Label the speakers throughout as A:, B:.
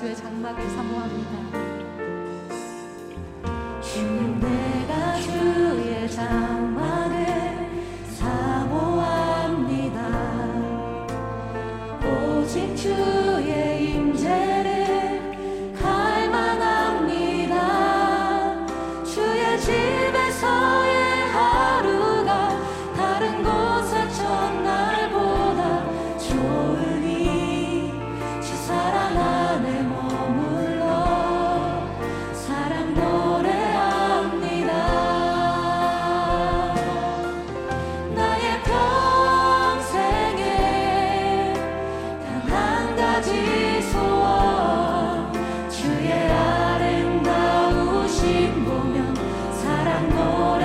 A: 주의 장막을 사모합니다.
B: Lord.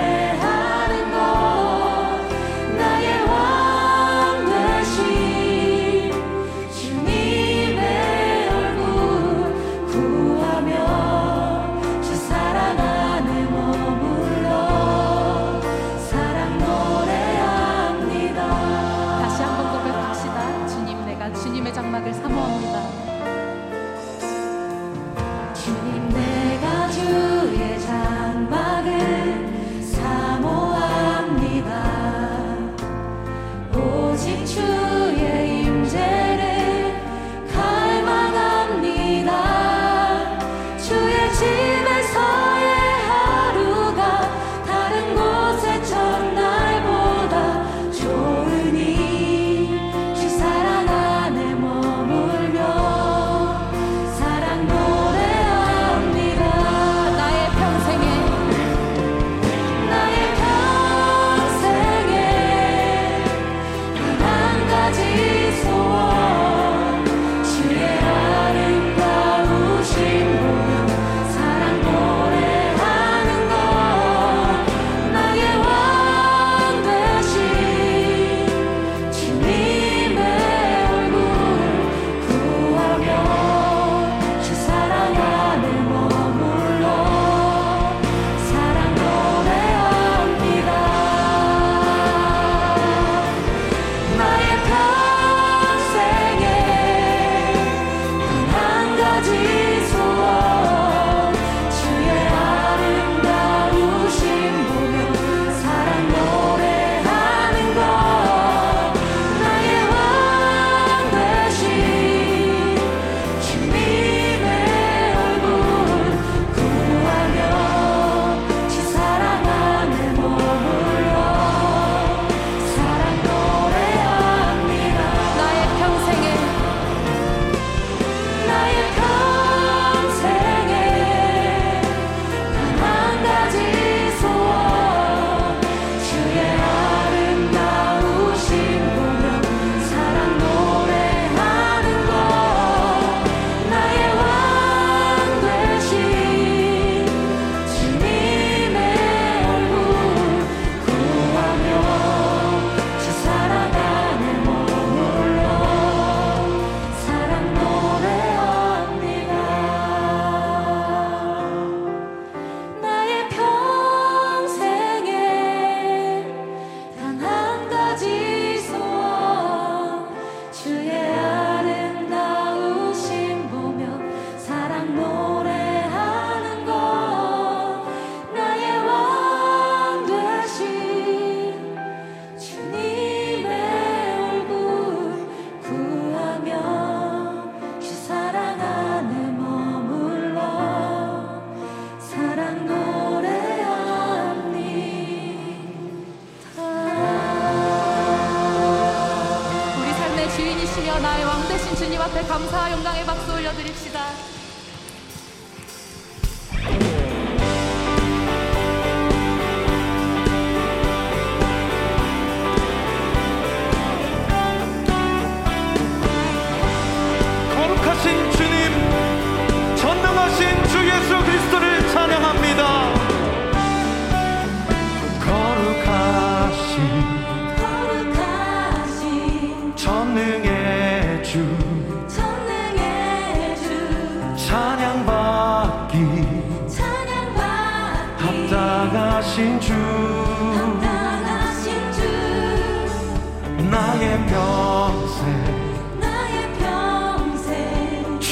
B: 감사 영광의 박수 올려드립시다.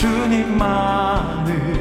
C: 주님만을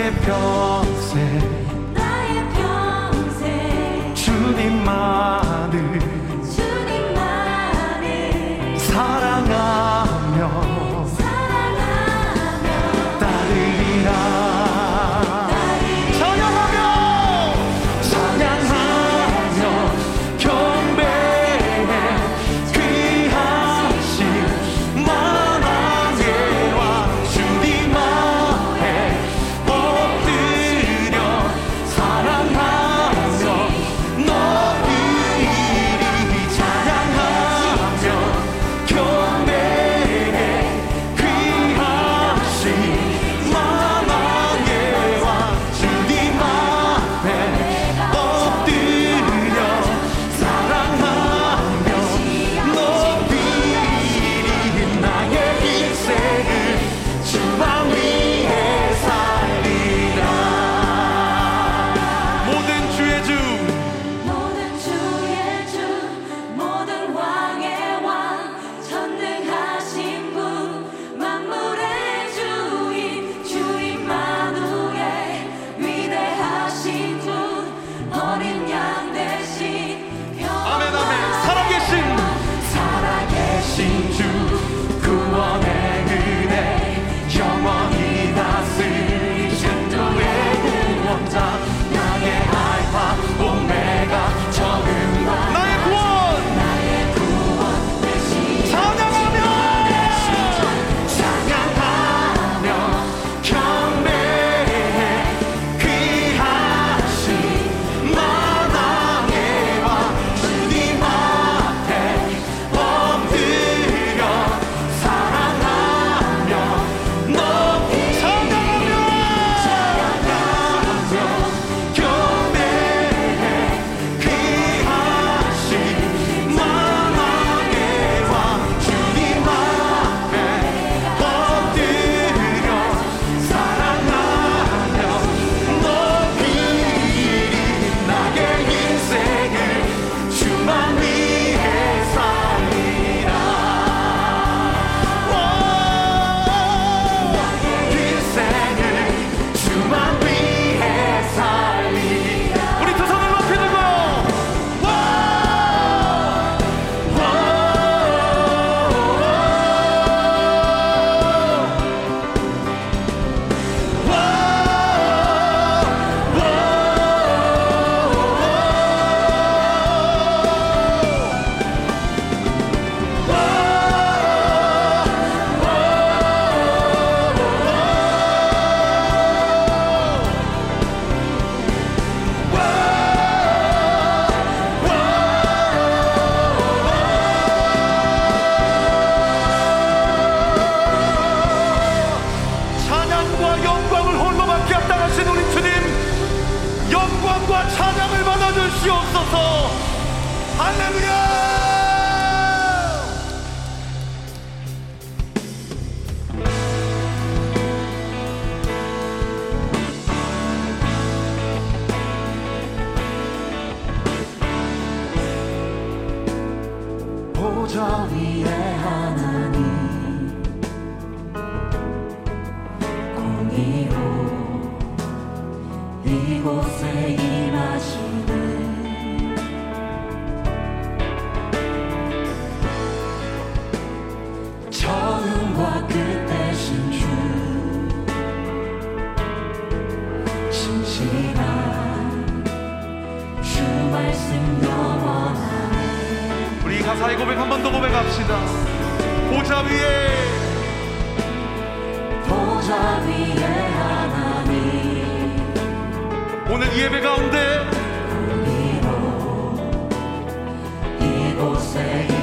C: 나의 평생.
B: 나의 평생.
C: 주님만을.
B: 주님만을.
C: 사랑 영광과 찬양을 받아줄 수없어서 할렐루야! say.